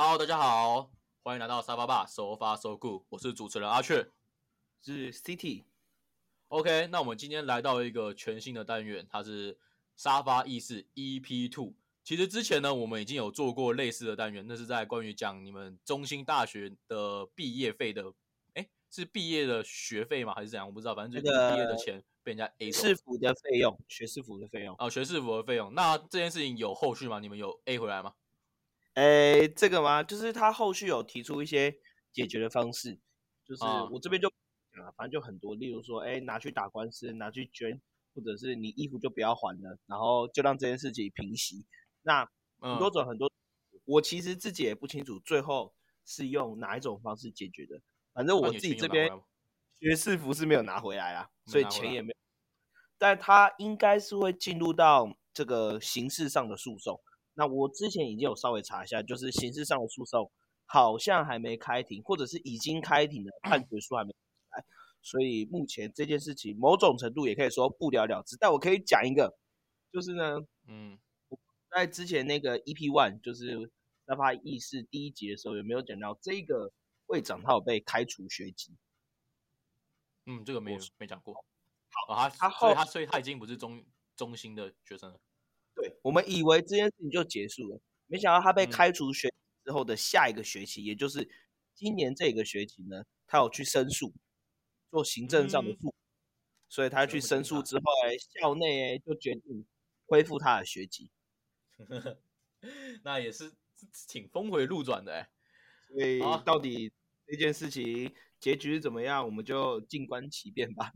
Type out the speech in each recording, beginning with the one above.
Hello，大家好，欢迎来到沙发吧首发 So Good，我是主持人阿雀，是 City。OK，那我们今天来到一个全新的单元，它是沙发意识 EP Two。其实之前呢，我们已经有做过类似的单元，那是在关于讲你们中心大学的毕业费的，哎，是毕业的学费吗？还是怎样？我不知道，反正就是毕业的钱被人家 A 走。士服的费用，学士服的费用。哦，学士服的费用。那这件事情有后续吗？你们有 A 回来吗？哎，这个吗？就是他后续有提出一些解决的方式，就是我这边就啊，反正就很多，例如说，哎，拿去打官司，拿去捐，或者是你衣服就不要还了，然后就让这件事情平息。那很多种很多，我其实自己也不清楚最后是用哪一种方式解决的。反正我自己这边 学士服是没有拿回来啊，所以钱也没有。但他应该是会进入到这个刑事上的诉讼。那我之前已经有稍微查一下，就是刑事上的诉讼好像还没开庭，或者是已经开庭的判决书还没来，所以目前这件事情某种程度也可以说不了了之。但我可以讲一个，就是呢，嗯。在之前那个 EP One 就是那发议事第一集的时候，有没有讲到这个会长他有被开除学籍？嗯，这个没有没讲过。好，他他后他所以他已经不是中中心的学生了。对，我们以为这件事情就结束了，没想到他被开除学之后的下一个学期，也就是今年这个学期呢，他有去申诉，做行政上的诉，所以他去申诉之后，哎，校内就决定恢复他的学籍。那也是挺峰回路转的哎，所以到底这件事情结局怎么样，我们就静观其变吧。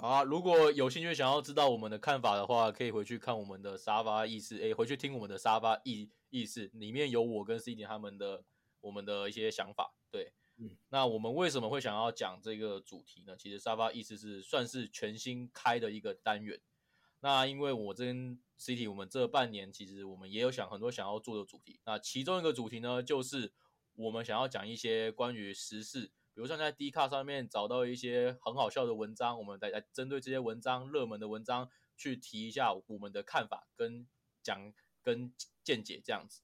好，如果有兴趣想要知道我们的看法的话，可以回去看我们的沙发意识，哎，回去听我们的沙发意意识，里面有我跟 C D 他们的我们的一些想法。对，嗯，那我们为什么会想要讲这个主题呢？其实沙发意识是算是全新开的一个单元。那因为我这边 City，我们这半年其实我们也有想很多想要做的主题。那其中一个主题呢，就是我们想要讲一些关于时事，比如像在 D 卡上面找到一些很好笑的文章，我们来来针对这些文章热门的文章去提一下我们的看法跟讲跟见解这样子。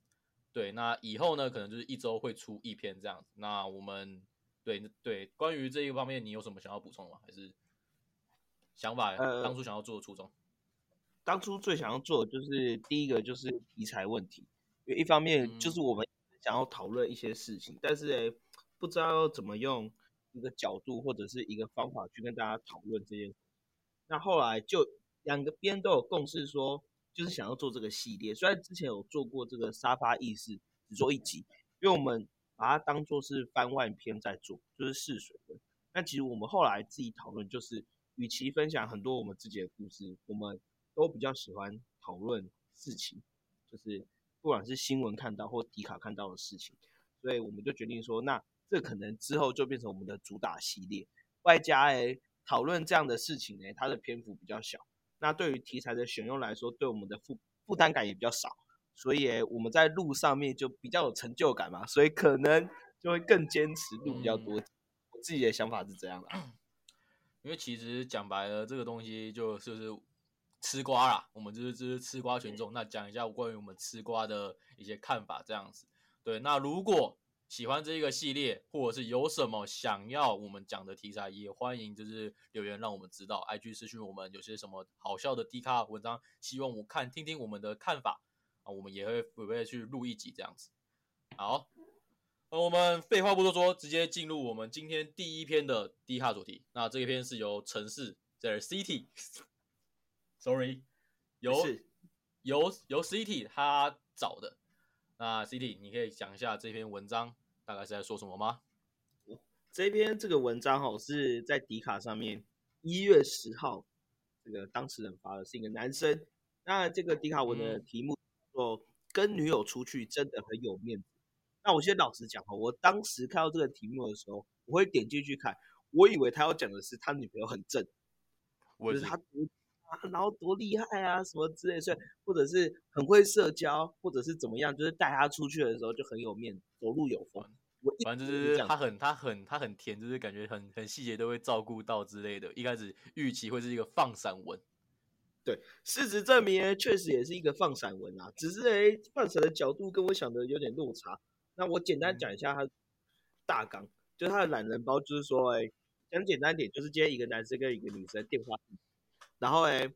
对，那以后呢，可能就是一周会出一篇这样子。那我们对对关于这一方面，你有什么想要补充吗？还是想法当初想要做的初衷？当初最想要做的就是第一个就是题材问题，因为一方面就是我们想要讨论一些事情，但是诶不知道怎么用一个角度或者是一个方法去跟大家讨论这件事。那后来就两个边都有共识，说就是想要做这个系列。虽然之前有做过这个沙发意识，只做一集，因为我们把它当做是番外篇在做，就是试水的。那其实我们后来自己讨论，就是与其分享很多我们自己的故事，我们都比较喜欢讨论事情，就是不管是新闻看到或迪卡看到的事情，所以我们就决定说，那这可能之后就变成我们的主打系列。外加诶讨论这样的事情诶，它的篇幅比较小，那对于题材的选用来说，对我们的负负担感也比较少，所以我们在录上面就比较有成就感嘛，所以可能就会更坚持录比较多。我自己的想法是这样的，因为其实讲白了，这个东西就是是。吃瓜啦，我们就是就是吃瓜群众。那讲一下关于我们吃瓜的一些看法，这样子。对，那如果喜欢这一个系列，或者是有什么想要我们讲的题材，也欢迎就是留言让我们知道。IG 私讯我们有些什么好笑的低咖文章，希望我看听听我们的看法啊，我们也会准备去录一集这样子。好，那我们废话不多说，直接进入我们今天第一篇的低咖主题。那这一篇是由城市在 City。Sorry，由由由 City 他找的。那 City，你可以讲一下这篇文章大概是在说什么吗？这篇这个文章哈是在迪卡上面一月十号，这个当事人发的是一个男生。那这个迪卡文的题目说跟女友出去真的很有面子。那我先老实讲哈，我当时看到这个题目的时候，我会点进去看，我以为他要讲的是他女朋友很正，就是他。然后多厉害啊，什么之类，所以或者是很会社交，或者是怎么样，就是带他出去的时候就很有面，走路有风。反正就是他很他很他很甜，就是感觉很很细节都会照顾到之类的。一开始预期会是一个放散文，对，事实证明确实也是一个放散文啊，只是哎放散的角度跟我想的有点落差。那我简单讲一下他大纲，就是他的懒人包，就是说，哎，讲简单点，就是今天一个男生跟一个女生电话，然后哎，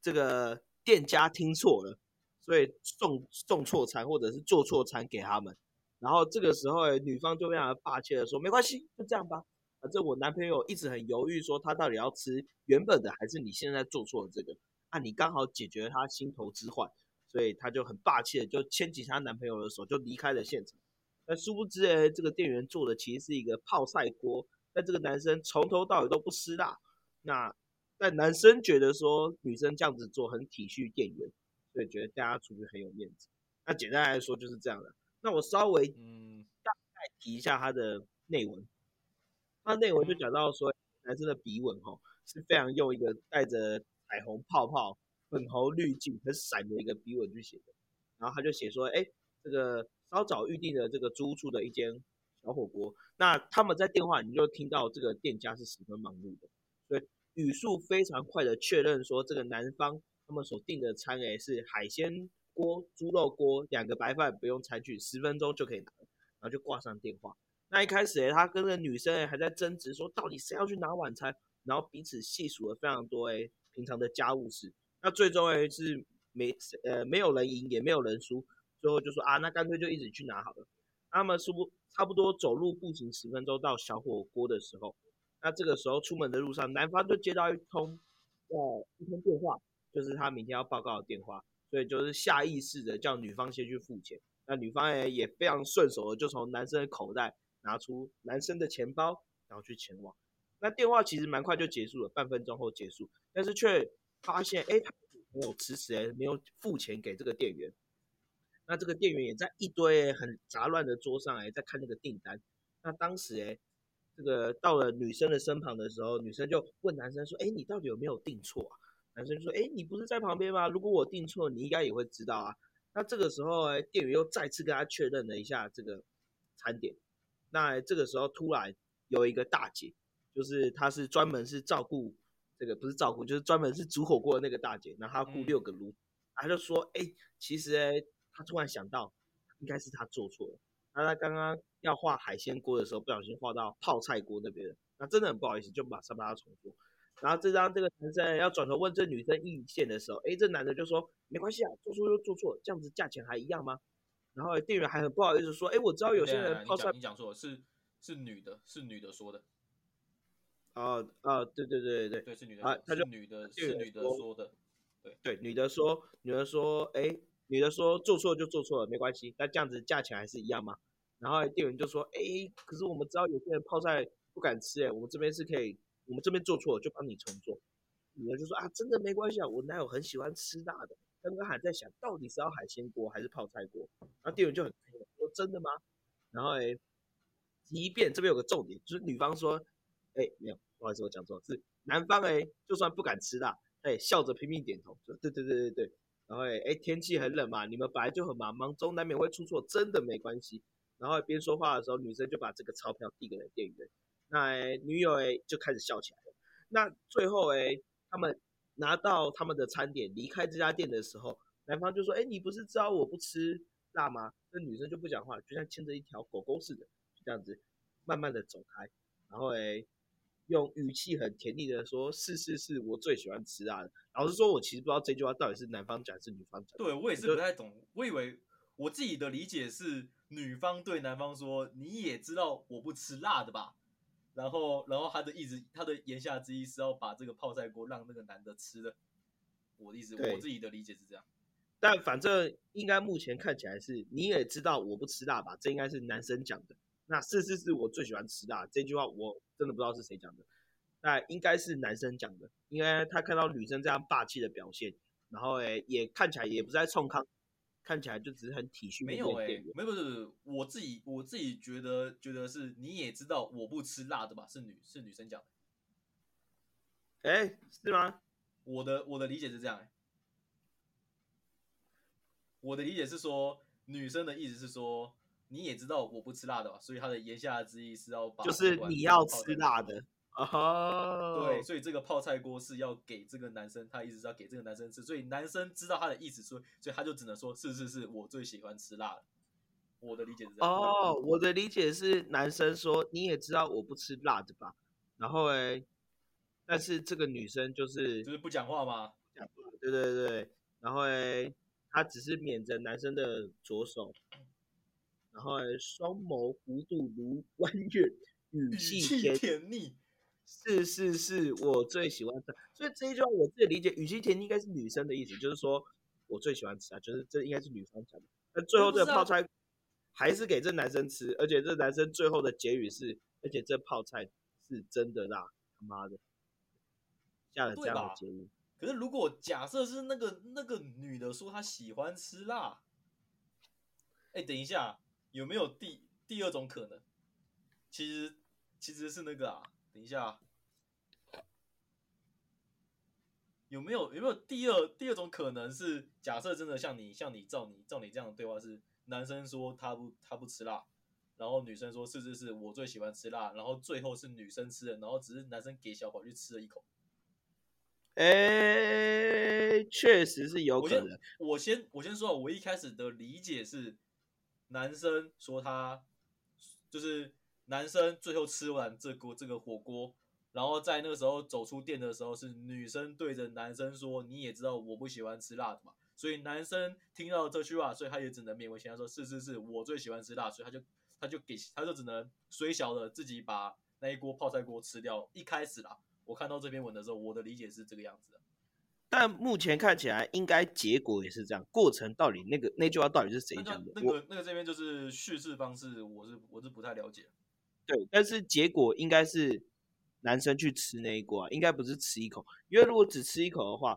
这个店家听错了，所以送送错餐或者是做错餐给他们，然后这个时候哎，女方就非常霸气的说，没关系，就这样吧，反正我男朋友一直很犹豫，说他到底要吃原本的还是你现在做错的这个，啊，你刚好解决了他心头之患，所以他就很霸气的就牵起她男朋友的手就离开了现场。那殊不知，哎，这个店员做的其实是一个泡菜锅。那这个男生从头到尾都不吃辣。那但男生觉得说女生这样子做很体恤店员，所以觉得大家出去很有面子。那简单来说就是这样的。那我稍微嗯大概提一下他的内文。他内文就讲到说，男生的笔吻哈是非常用一个带着彩虹泡泡、粉红滤镜、很闪的一个笔吻去写的。然后他就写说，哎，这个。稍早预定的这个租处的一间小火锅，那他们在电话你就听到这个店家是十分忙碌的，所以语速非常快的确认说这个男方他们所订的餐诶是海鲜锅、猪肉锅，两个白饭不用餐具，十分钟就可以拿，然后就挂上电话。那一开始诶他跟那个女生诶还在争执说到底谁要去拿晚餐，然后彼此细数了非常多诶平常的家务事，那最终诶是没呃没有人赢也没有人输。最后就说啊，那干脆就一直去拿好了。他们是不差不多走路步行十分钟到小火锅的时候，那这个时候出门的路上，男方就接到一通呃一通电话，就是他明天要报告的电话，所以就是下意识的叫女方先去付钱。那女方也也非常顺手的就从男生的口袋拿出男生的钱包，然后去前往。那电话其实蛮快就结束了，半分钟后结束，但是却发现哎，他没有迟迟哎没有付钱给这个店员。那这个店员也在一堆很杂乱的桌上哎，在看那个订单。那当时哎，这个到了女生的身旁的时候，女生就问男生说：“哎，你到底有没有订错啊？”男生就说：“哎，你不是在旁边吗？如果我订错，你应该也会知道啊。”那这个时候哎，店员又再次跟他确认了一下这个餐点。那这个时候突然有一个大姐，就是她是专门是照顾这个不是照顾，就是专门是煮火锅的那个大姐。然后她雇六个炉，她就说：“哎，其实哎。”她突然想到，应该是她做错了。那他刚刚要画海鲜锅的时候，不小心画到泡菜锅那边了。那真的很不好意思，就马上把它重做。然后这张这个男生要转头问这女生意见的时候，哎，这男的就说没关系啊，做错就做错，这样子价钱还一样吗？然后店员还很不好意思说，哎，我知道有些人泡菜，你讲错，是是女的，是女的说的。哦哦，对对对对对，是女的啊，他就女的是女的说的，对对，女的说，女的说，哎。女的说做错就做错了，没关系。那这样子价钱还是一样吗？然后店员就说：“哎，可是我们知道有些人泡菜不敢吃，哎，我们这边是可以，我们这边做错了就帮你重做。”女的就说：“啊，真的没关系啊，我男友很喜欢吃辣的。”刚刚还在想到底是要海鲜锅还是泡菜锅。然后店员就很说：“真的吗？”然后哎，即便这边有个重点，就是女方说：“哎，没有，不好意思，我讲错，是男方哎，就算不敢吃辣，哎，笑着拼命点头说：对对对对对。”然后哎，天气很冷嘛，你们本来就很忙，忙中难免会出错，真的没关系。然后边说话的时候，女生就把这个钞票递给了店员。那女友哎就开始笑起来了。那最后哎，他们拿到他们的餐点离开这家店的时候，男方就说：“哎，你不是知道我不吃辣吗？”那女生就不讲话，就像牵着一条狗狗似的，就这样子慢慢的走开。然后哎。用语气很甜腻的说：“是是是，我最喜欢吃辣的。”老实说，我其实不知道这句话到底是男方讲还是女方讲。对我也是不太懂，我以为我自己的理解是女方对男方说：“你也知道我不吃辣的吧？”然后，然后他的意思，他的言下之意是要把这个泡菜锅让那个男的吃的。我的意思，我自己的理解是这样。但反正应该目前看起来是你也知道我不吃辣吧？这应该是男生讲的。那是是是我最喜欢吃辣这句话，我真的不知道是谁讲的，那应该是男生讲的，因为他看到女生这样霸气的表现，然后诶也看起来也不是在冲康，看起来就只是很体恤。没有诶，没有不是我自己我自己觉得觉得是你也知道我不吃辣的吧？是女是女生讲的，哎是吗？我的我的理解是这样，我的理解是说女生的意思是说。你也知道我不吃辣的吧？所以她的言下之意是要把就是你要吃辣的哦。对，所以这个泡菜锅是要给这个男生，他一直是要给这个男生吃，所以男生知道他的意思，所以所以他就只能说是是是我最喜欢吃辣的。我的理解是这样。哦，我的理解是男生说你也知道我不吃辣的吧？然后哎，但是这个女生就是就是不讲话吗？讲话，对对对。然后哎，她只是抿着男生的左手，然后哎，双眸弧度如弯月，语气甜蜜。是是是，我最喜欢吃。所以这一句话我自己理解，语气甜应该是女生的意思，就是说我最喜欢吃啊，就是这应该是女方讲的。那最后这个泡菜还是给这男生吃，而且这男生最后的结语是，而且这泡菜是真的辣，他妈的下了这样的结语。可是如果假设是那个那个女的说她喜欢吃辣，哎，等一下，有没有第第二种可能？其实其实是那个啊。等一下，有没有有没有第二第二种可能是假设真的像你像你照你照你这样的对话是男生说他不他不吃辣，然后女生说是是是我最喜欢吃辣，然后最后是女生吃的，然后只是男生给小宝去吃了一口。哎，确实是有可能。我先我先说，我一开始的理解是男生说他就是。男生最后吃完这锅这个火锅，然后在那个时候走出店的时候，是女生对着男生说：“你也知道我不喜欢吃辣的嘛。”所以男生听到这句话，所以他也只能勉为其难说：“是是是，我最喜欢吃辣。”所以他就他就给他就只能虽小的自己把那一锅泡菜锅吃掉。一开始啦，我看到这篇文的时候，我的理解是这个样子的。但目前看起来，应该结果也是这样。过程到底那个那句话到底是谁讲的？那个那个这边就是叙事方式，我是我是不太了解。对，但是结果应该是男生去吃那一锅，啊应该不是吃一口，因为如果只吃一口的话，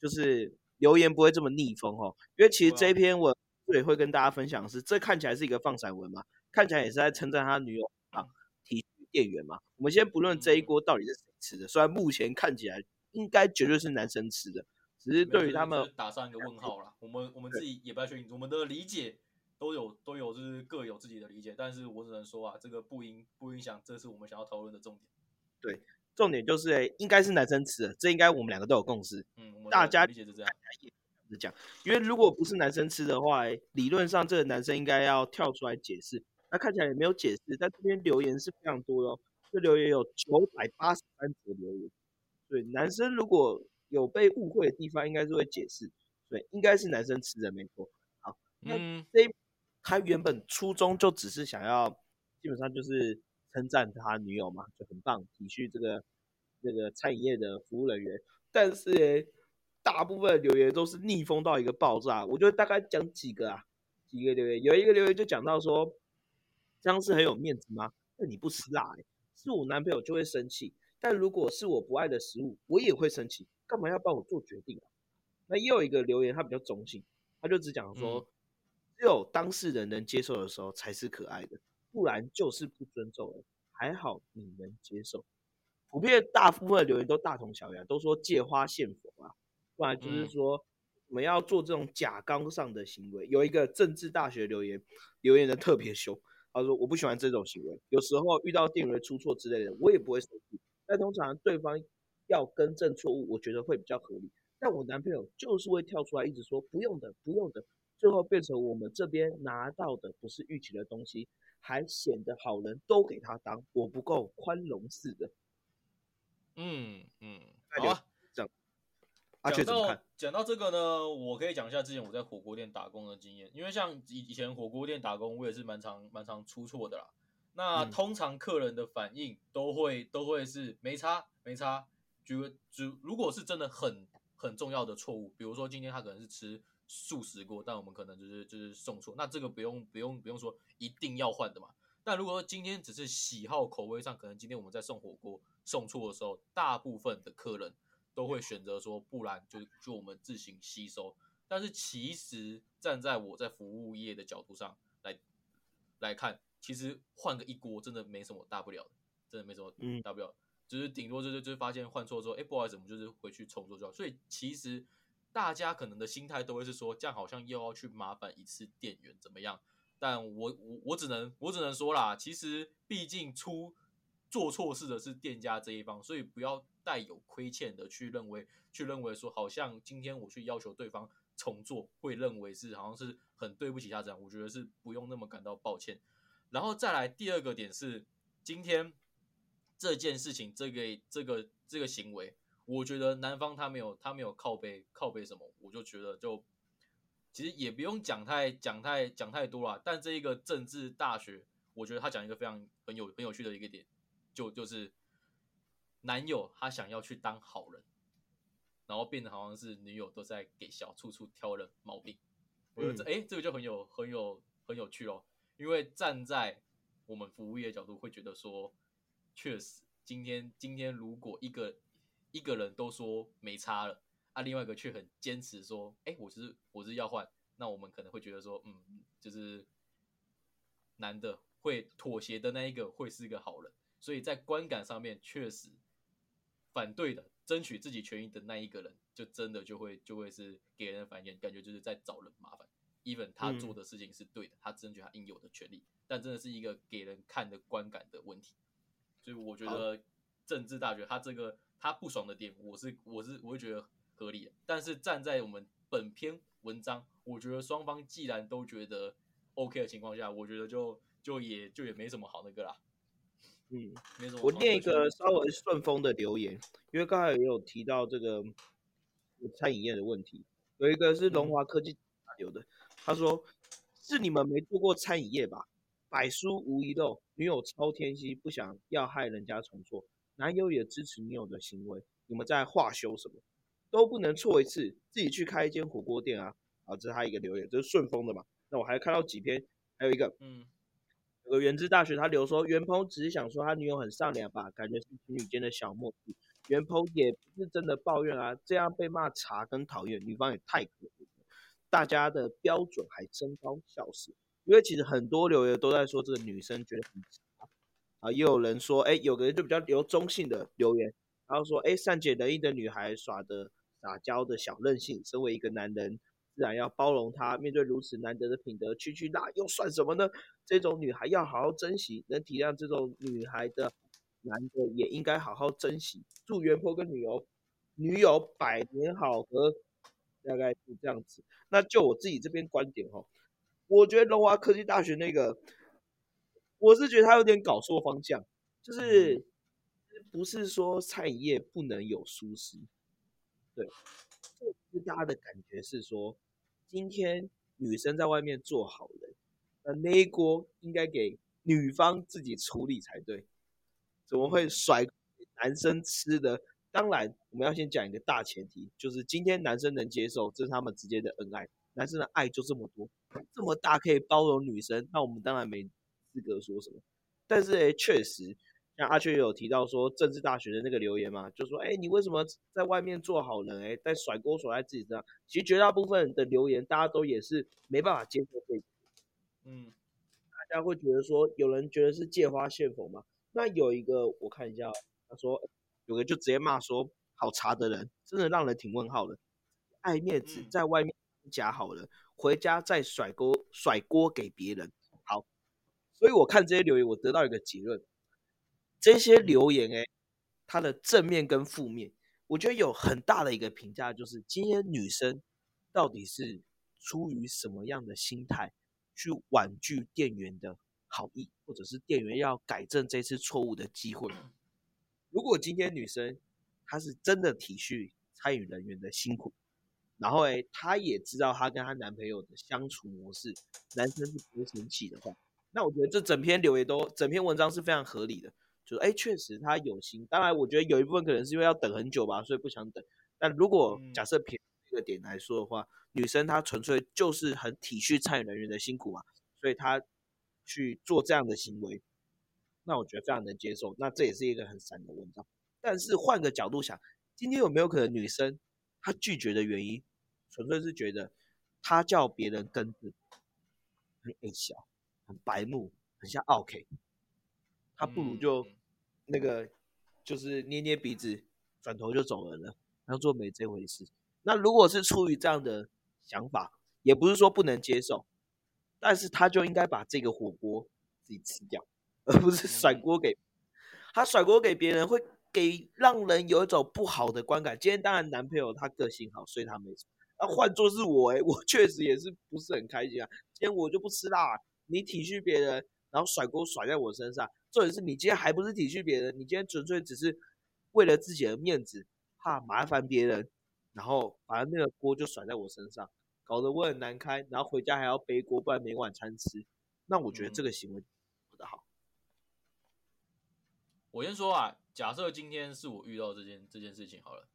就是留言不会这么逆风哦。因为其实这篇文也会跟大家分享的是，这看起来是一个放闪文嘛，看起来也是在称赞他女友啊，体店员嘛。我们先不论这一锅到底是谁吃的，虽然目前看起来应该绝对是男生吃的，只是对于他们打上一个问号了。我们我们自己也不要确定，我们的理解。都有都有，就是各有自己的理解，但是我只能说啊，这个不影不影响，这是我们想要讨论的重点。对，重点就是诶，应该是男生吃的，这应该我们两个都有共识。嗯，大家理解是这样。是讲，因为如果不是男生吃的话，理论上这个男生应该要跳出来解释。那看起来也没有解释，但这边留言是非常多的，这留言有九百八十三则留言。对，男生如果有被误会的地方，应该是会解释。对，应该是男生吃的，没错。好，那这。他原本初衷就只是想要，基本上就是称赞他女友嘛，就很棒，体恤这个那个餐饮业的服务人员。但是大部分留言都是逆风到一个爆炸。我就大概讲几个啊，几个留言，有一个留言就讲到说，这样是很有面子吗？那你不吃辣，是我男朋友就会生气。但如果是我不爱的食物，我也会生气。干嘛要帮我做决定啊？那又有一个留言，他比较中性，他就只讲说。只有当事人能接受的时候才是可爱的，不然就是不尊重了。还好你能接受，普遍大部分留言都大同小异，都说借花献佛啊，不然就是说我们要做这种假刚上的行为。有一个政治大学留言，留言的特别凶，他说我不喜欢这种行为，有时候遇到店员出错之类的，我也不会生气，但通常对方要更正错误，我觉得会比较合理。但我男朋友就是会跳出来一直说不用的，不用的。最后变成我们这边拿到的不是预期的东西，还显得好人都给他当，我不够宽容似的。嗯嗯，好啊，这样。讲到讲到这个呢，我可以讲一下之前我在火锅店打工的经验，因为像以以前火锅店打工，我也是蛮常蛮常出错的啦。那通常客人的反应都会都会是没差没差，就就如果是真的很很重要的错误，比如说今天他可能是吃。数十锅，但我们可能就是就是送错，那这个不用不用不用说一定要换的嘛。但如果说今天只是喜好口味上，可能今天我们在送火锅送错的时候，大部分的客人都会选择说，不然就就我们自行吸收。但是其实站在我在服务业的角度上来来看，其实换个一锅真的没什么大不了的，真的没什么大不了，就是顶多就是就是发现换错之后，哎，不好意思，我们就是回去重做就好。所以其实。大家可能的心态都会是说，这样好像又要去麻烦一次店员怎么样？但我我我只能我只能说啦，其实毕竟出做错事的是店家这一方，所以不要带有亏欠的去认为去认为说，好像今天我去要求对方重做，会认为是好像是很对不起他这样，我觉得是不用那么感到抱歉。然后再来第二个点是，今天这件事情，这个这个这个行为，我觉得男方他没有他没有靠背靠背什么，我就觉得就其实也不用讲太讲太讲太多了。但这一个政治大学，我觉得他讲一个非常很有很有趣的一个点，就就是男友他想要去当好人。然后变得好像是女友都在给小处处挑人毛病，我觉得哎，这个就很有很有很有趣哦。因为站在我们服务业角度，会觉得说，确实今天今天如果一个一个人都说没差了，啊，另外一个却很坚持说，哎，我是我是要换，那我们可能会觉得说，嗯，就是男的会妥协的那一个会是一个好人，所以在观感上面确实反对的。争取自己权益的那一个人，就真的就会就会是给人反应，感觉就是在找人麻烦。even 他做的事情是对的，他争取他应有的权利，但真的是一个给人看的观感的问题。所以我觉得政治大学他这个他不爽的点，我是我是我会觉得合理的。但是站在我们本篇文章，我觉得双方既然都觉得 OK 的情况下，我觉得就就也就也没什么好那个啦。嗯，没什么我念一个稍微顺风的留言，因为刚才也有提到这个餐饮业的问题。有一个是龙华科技留的，他说：“是你们没做过餐饮业吧？百书无一漏，女友超天心，不想要害人家重错，男友也支持女友的行为，你们在化修什么？都不能错一次，自己去开一间火锅店啊！”啊，这是他一个留言，这是顺丰的嘛？那我还看到几篇，还有一个，嗯。有个原知大学，他留说袁鹏只是想说他女友很善良吧，感觉是情侣间的小默契。袁鹏也不是真的抱怨啊，这样被骂茶跟讨厌，女方也太可怜了。大家的标准还真高，笑死！因为其实很多留言都在说这个女生觉得很茶啊，也有人说，哎，有个人就比较留中性的留言，然后说，哎，善解人意的女孩耍的撒娇的小任性，身为一个男人。自然要包容她，面对如此难得的品德，区区那又算什么呢？这种女孩要好好珍惜，能体谅这种女孩的男的也应该好好珍惜。祝元坡跟女友女友百年好合，大概是这样子。那就我自己这边观点哈，我觉得龙华科技大学那个，我是觉得他有点搞错方向，就是不是说餐饮业不能有舒适，对。大家的感觉是说，今天女生在外面做好人，那那一锅应该给女方自己处理才对，怎么会甩男生吃的？当然，我们要先讲一个大前提，就是今天男生能接受，这是他们之间的恩爱，男生的爱就这么多，这么大可以包容女生，那我们当然没资格说什么。但是诶，确实。像阿雀有提到说政治大学的那个留言嘛，就说哎，你为什么在外面做好人，哎，但甩锅甩在自己身上？其实绝大部分的留言，大家都也是没办法接受这个，嗯，大家会觉得说，有人觉得是借花献佛嘛？那有一个我看一下，他说有个就直接骂说，好茶的人真的让人挺问号的，爱面子，在外面假好人，回家再甩锅甩锅给别人。好，所以我看这些留言，我得到一个结论。这些留言哎，它的正面跟负面，我觉得有很大的一个评价，就是今天女生到底是出于什么样的心态去婉拒店员的好意，或者是店员要改正这次错误的机会。如果今天女生她是真的体恤参与人员的辛苦，然后哎，她也知道她跟她男朋友的相处模式，男生是不会生气的话，那我觉得这整篇留言都整篇文章是非常合理的。就是哎，确实他有心。当然，我觉得有一部分可能是因为要等很久吧，所以不想等。但如果假设撇这个点来说的话，女生她纯粹就是很体恤参与人员的辛苦嘛，所以她去做这样的行为，那我觉得非常能接受。那这也是一个很闪的文章。但是换个角度想，今天有没有可能女生她拒绝的原因，纯粹是觉得她叫别人跟着很矮小、很白目、很像 OK。他不如就那个，就是捏捏鼻子，转头就走人了，当做没这回事。那如果是出于这样的想法，也不是说不能接受，但是他就应该把这个火锅自己吃掉，而不是甩锅给他甩锅给别人，会给让人有一种不好的观感。今天当然男朋友他个性好，所以他没那，换做是我哎，我确实也是不是很开心啊。今天我就不吃辣，你体恤别人，然后甩锅甩在我身上。重点是你今天还不是体恤别人，你今天纯粹只是为了自己的面子，怕麻烦别人，然后把那个锅就甩在我身上，搞得我很难堪，然后回家还要背锅，不然没晚餐吃。那我觉得这个行为不大好。我先说啊，假设今天是我遇到这件这件事情好了，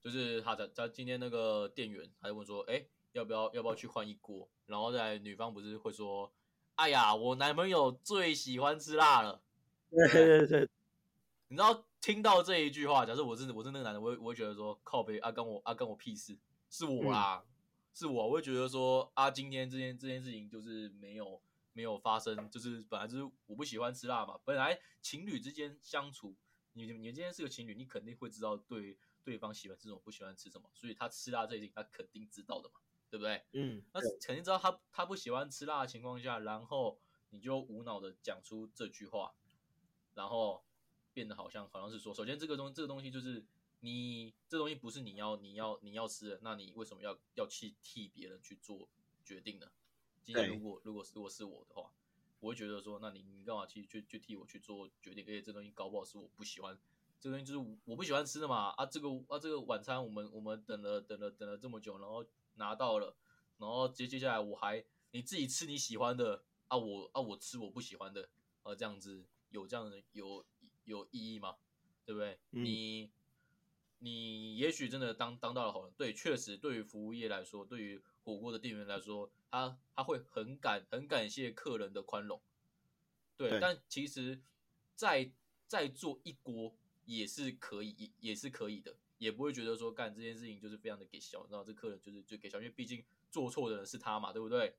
就是他在他今天那个店员，他就问说，哎，要不要要不要去换一锅？然后在女方不是会说，哎呀，我男朋友最喜欢吃辣了。对对对，你知道听到这一句话，假设我是我是那个男的，我我会觉得说，靠背啊，跟我啊跟我屁事，是我啦，是我，我会觉得说，啊，今天这件这件事情就是没有。没有发生，就是本来就是我不喜欢吃辣嘛。本来情侣之间相处，你你今天是个情侣，你肯定会知道对对方喜欢吃什么，不喜欢吃什么。所以他吃辣这一点，他肯定知道的嘛，对不对？嗯，那肯定知道他他不喜欢吃辣的情况下，然后你就无脑的讲出这句话，然后变得好像好像是说，首先这个东这个东西就是你这东西不是你要你要你要吃的，那你为什么要要去替别人去做决定呢？今天如果如果如果是我的话，我会觉得说，那你你干嘛去去去替我去做决定？而且这东西搞不好是我不喜欢，这东西就是我不喜欢吃的嘛。啊，这个啊这个晚餐我们我们等了等了等了这么久，然后拿到了，然后接接下来我还你自己吃你喜欢的啊，我啊我吃我不喜欢的，啊这样子有这样的有有意义吗？对不对？你你也许真的当当到了好人，对，确实对于服务业来说，对于火锅的店员来说。他他会很感很感谢客人的宽容，对，但其实再再做一锅也是可以，也也是可以的，也不会觉得说干这件事情就是非常的给小，然后这客人就是就给小，因为毕竟做错的人是他嘛，对不对？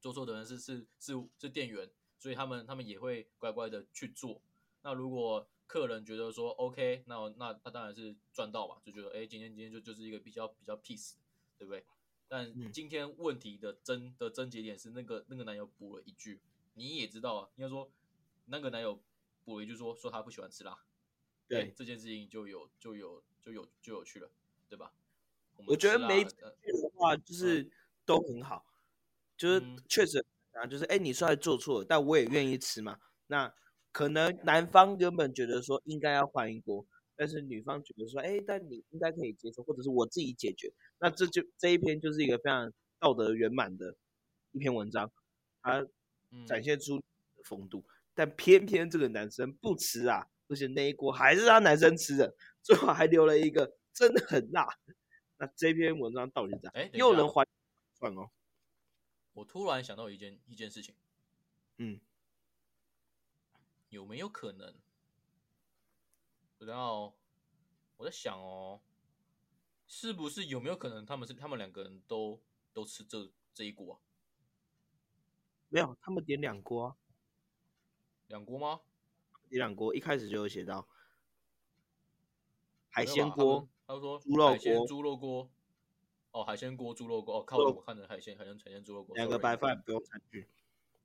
做错的人是是是是店员，所以他们他们也会乖乖的去做。那如果客人觉得说 OK，那那那当然是赚到嘛，就觉得哎，今天今天就就是一个比较比较 peace，对不对？但今天问题的真的症结点是那个那个男友补了一句，你也知道啊，应该说那个男友补了一句说说他不喜欢吃辣，对这件事情就有就有就有就有趣了，对吧？我觉得没趣的话就是都很好，就是确实啊，就是哎，你虽然做错了，但我也愿意吃嘛。那可能男方原本觉得说应该要换一锅。但是女方觉得说，哎，但你应该可以接受，或者是我自己解决，那这就这一篇就是一个非常道德圆满的一篇文章，它展现出风度。但偏偏这个男生不吃啊，而且那一锅还是他男生吃的，最后还留了一个真的很辣。那这篇文章到底怎样？哎，又能还算哦？我突然想到一件一件事情，嗯，有没有可能？不知道我在想哦，是不是有没有可能他们是他们两个人都都吃这这一锅？啊没有，他们点两锅，两锅吗？点两锅，一开始就有写到海鲜锅，他说猪肉锅、猪肉锅。哦，海鲜锅、猪肉锅。哦，靠，我看着海鲜海鲜海鲜猪肉锅。两个白饭不用餐具。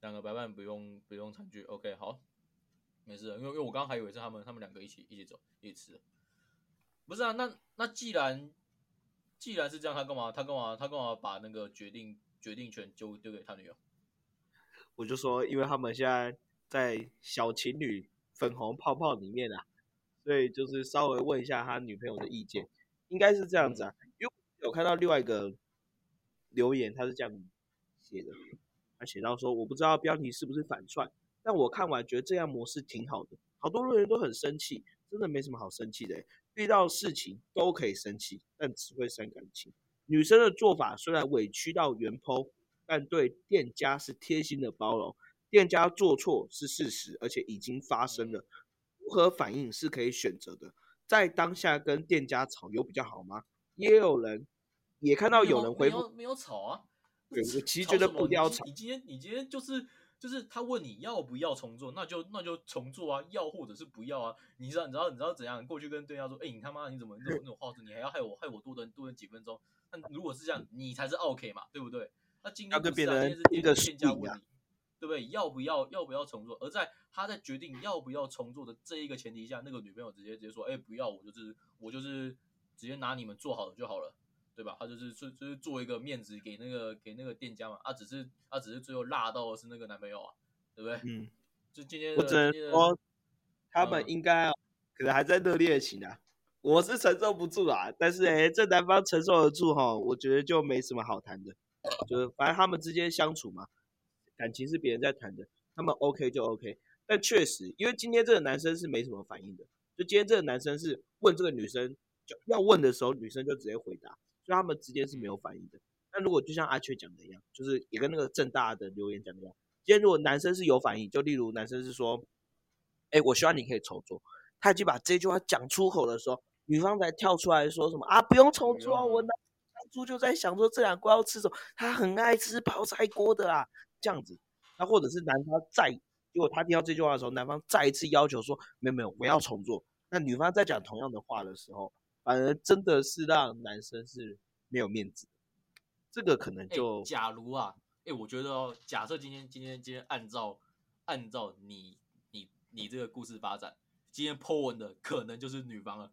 两个白饭不用不用餐具。OK，好。没事，因为因为我刚刚还以为是他们他们两个一起一起走一起吃，不是啊？那那既然既然是这样，他干嘛他干嘛他干嘛把那个决定决定权丢丢给他女友？我就说，因为他们现在在小情侣粉红泡泡里面啊，所以就是稍微问一下他女朋友的意见，应该是这样子啊。因为有看到另外一个留言，他是这样写的，他写到说，我不知道标题是不是反串。但我看完觉得这样模式挺好的，好多人都很生气，真的没什么好生气的。遇到事情都可以生气，但只会伤感情。女生的做法虽然委屈到原剖，但对店家是贴心的包容。店家做错是事实，而且已经发生了，如何反应是可以选择的。在当下跟店家吵有比较好吗？也有人也看到有人回复没有吵啊。对，我 其实觉得不要吵。你今天你今天就是。就是他问你要不要重做，那就那就重做啊，要或者是不要啊？你知道你知道你知道怎样过去跟店家说，哎，你他妈你怎么那种那种话术，你还要害我害我多等多等几分钟？那如果是这样，你才是 OK 嘛，对不对？那今天不是啊，今天是店店家问你，对不对？要不要要不要重做？而在他在决定要不要重做的这一个前提下，那个女朋友直接直接说，哎，不要，我就是我就是直接拿你们做好的就好了。对吧？他就是就就是做一个面子给那个给那个店家嘛，啊，只是啊，只是最后辣到的是那个男朋友啊，对不对？嗯，就今天我只能说，他们嗯应该可能还在热恋期呢。我是承受不住啦，但是哎、这男方承受得住哈，我觉得就没什么好谈的。就是反正他们之间相处嘛，感情是别人在谈的，他们 OK 就 OK。但确实，因为今天这个男生是没什么反应的，就今天这个男生是问这个女生就要问的时候，女生就直接回答，所以他们之间是没有反应的。那如果就像阿雀讲的一样，就是也跟那个正大的留言讲的一样，今天如果男生是有反应，就例如男生是说，哎，我希望你可以重做，他已经把这句话讲出口的时候，女方才跳出来说什么啊，不用重做我当当初就在想说这两锅要吃什么，他很爱吃泡菜锅的啊，这样子。那或者是男方再，如果他听到这句话的时候，男方再一次要求说，没有没有，我要重做。那女方在讲同样的话的时候，反而真的是让男生是没有面子。这个可能哎就假如啊，哎，我觉得哦，假设今天今天今天按照按照你你你这个故事发展，今天 Po 文的可能就是女方了。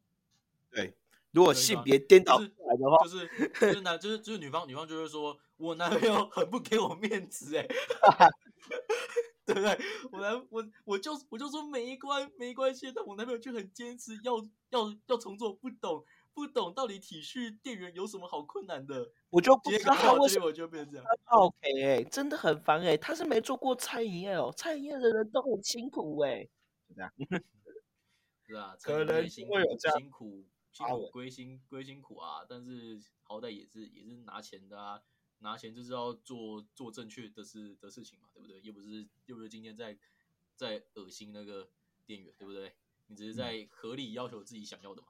对，如果性别颠倒来的话，就是就是男就是就是女方女方就会说，我男朋友很不给我面子哎，对不对？我男我我就我就说没关没关系，但我男朋友就很坚持要要要重做，不懂不懂到底体恤店员有什么好困难的？我就不知道为什么我就变成这样，OK 哎、真的很烦哎、他是没做过餐饮业哦，餐饮业的人都很辛苦哎、就这样。是啊，可能会有这样辛苦辛苦归辛归辛苦啊，但是好歹也是也是拿钱的啊，拿钱就是要做做正确的事的事情嘛，对不对？又不是又不是今天在在恶心那个店员，对不对？你只是在合理要求自己想要的嘛，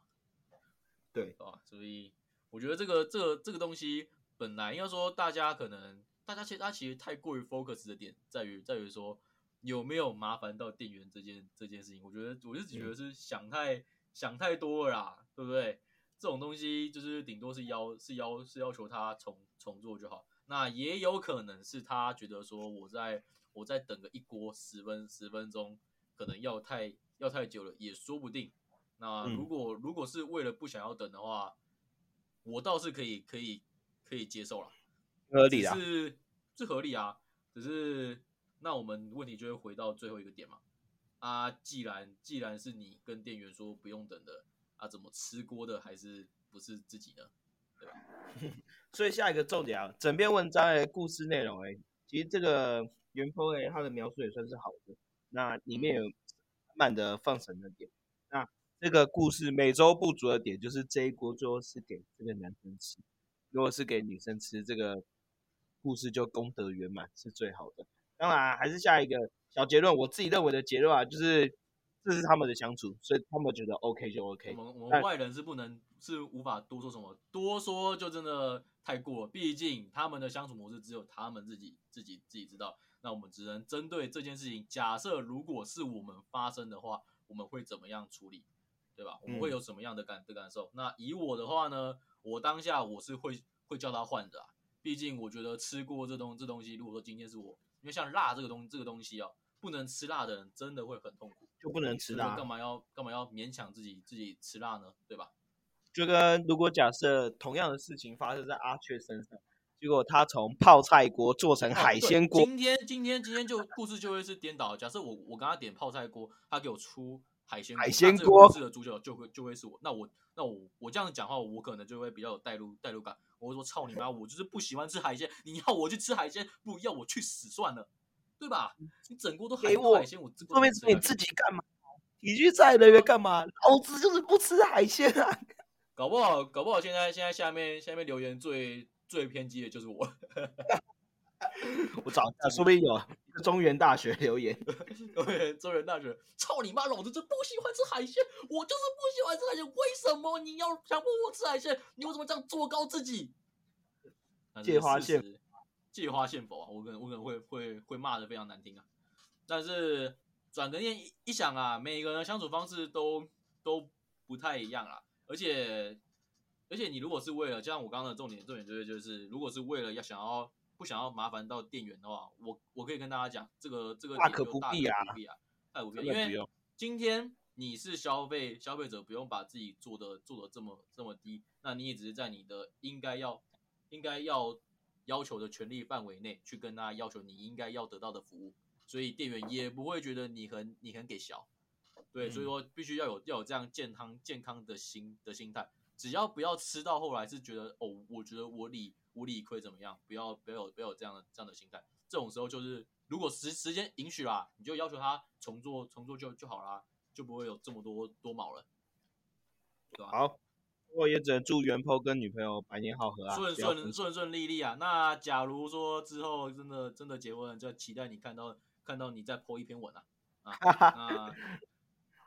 对。啊，所以我觉得这个这个这个东西本来应该说大家可能大家其实他其实太过于 focus 的点在于在于说有没有麻烦到店员这件这件事情，我觉得我就觉得是想太、想太多了啦，对不对？这种东西就是顶多是要是要是要求他重重做就好，那也有可能是他觉得说我在我在等个一锅十分十分钟，可能要太要太久了，也说不定。那嗯如果、如果是为了不想要等的话，我倒是可以可以可以接受了，合理啊，是是合理啊，只是那我们问题就会回到最后一个点嘛。啊，既然既然是你跟店员说不用等的，啊，怎么吃锅的还是不是自己呢？所以下一个重点啊，整篇文章的故事内容哎、其实这个袁坡哎，他的描述也算是好的。那里面有满满的放神的点。那这个故事美中不足的点就是这一锅最后是给这个男生吃，如果是给女生吃，这个故事就功德圆满是最好的。当然还是下一个小结论，我自己认为的结论啊，就是这是他们的相处，所以他们觉得 OK 就 OK。我们我们外人是不能是无法多说什么，多说就真的太过了。毕竟他们的相处模式只有他们自己自己自己知道。那我们只能针对这件事情，假设如果是我们发生的话，我们会怎么样处理，对吧？我们会有什么样的感的感受？那以我的话呢，我当下我是会会叫他换的啊。毕竟我觉得吃过这东这东西，如果说今天是我，因为像辣这个东这个东西啊，不能吃辣的人真的会很痛苦。就不能吃辣干嘛要干嘛要勉强自己自己吃辣呢？对吧？就跟如果假设同样的事情发生在阿雀身上，结果他从泡菜锅做成海鲜锅，今天今天今天就故事就会是颠倒。假设我我跟他点泡菜锅，他给我出海鲜海鲜锅故事的主角就会就会是我。那我那我我这样讲话，我可能就会比较有代入代入感。我会说操你妈，我就是不喜欢吃海鲜，你要我去吃海鲜，不要我去死算了，对吧？你整锅都海给我海鲜，我这后面你自己干嘛？体育赛人员干嘛？老子就是不吃海鲜啊！搞不好搞不好现在现在下面下面留言最最偏激的就是我。我找一下，说不定有中原大学留言，对，中原大学，操你妈！老子就不喜欢吃海鲜，我就是不喜欢吃海鲜。为什么你要强迫我吃海鲜？你为什么这样做高自己？借花献事实，借花献佛啊！我可能我可能会会会骂的非常难听啊。但是转个念一一想啊，每个人的相处方式都都不太一样啦，而且而且你如果是为了，就像我刚刚的重点重点就是就是，如果是为了要想要不想要麻烦到店员的话，我我可以跟大家讲，这个这个大可不必啊可不必啊，大可不必啊，因为。今天你是消费消费者，不用把自己做的做的这么这么低，那你也只是在你的应该要应该要要求的权利范围内去跟他要求你应该要得到的服务，所以店员也不会觉得你很你很给小，对，所以说必须要有要有这样健康健康的心的心态，只要不要吃到后来是觉得哦，我觉得我理我理亏怎么样，不要不要有不要有这样的这样的心态，这种时候就是如果时时间允许啦，你就要求他重做重做就就好啦。就不会有这么多多毛了，对吧？好，我也只能祝元坡跟女朋友百年好合啊，顺顺顺顺利利啊。那假如说之后真的真的结婚了，就期待你看到看到你再泼一篇文啊啊，那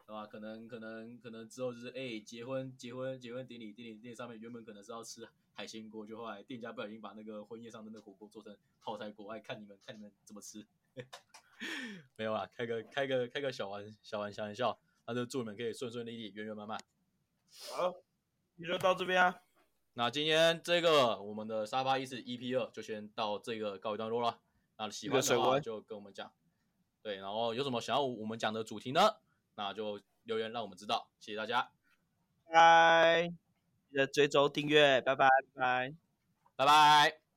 对吧？可能可能可能之后就是哎，结婚结婚结婚典礼典礼典礼上面原本可能是要吃海鲜锅，就后来店家不小心把那个婚宴上的那火锅做成泡菜锅，爱看你们看你们怎么吃。没有啊，开个开个开个小玩小玩小玩笑，那就祝你们可以顺顺利利、圆圆满满。好，你就到这边啊。那今天这个我们的沙发一是 EP 二就先到这个告一段落了。那喜欢的话就跟我们讲，对，然后有什么想要我们讲的主题呢？那就留言让我们知道。谢谢大家，拜拜，记得追踪订阅，拜拜拜拜拜。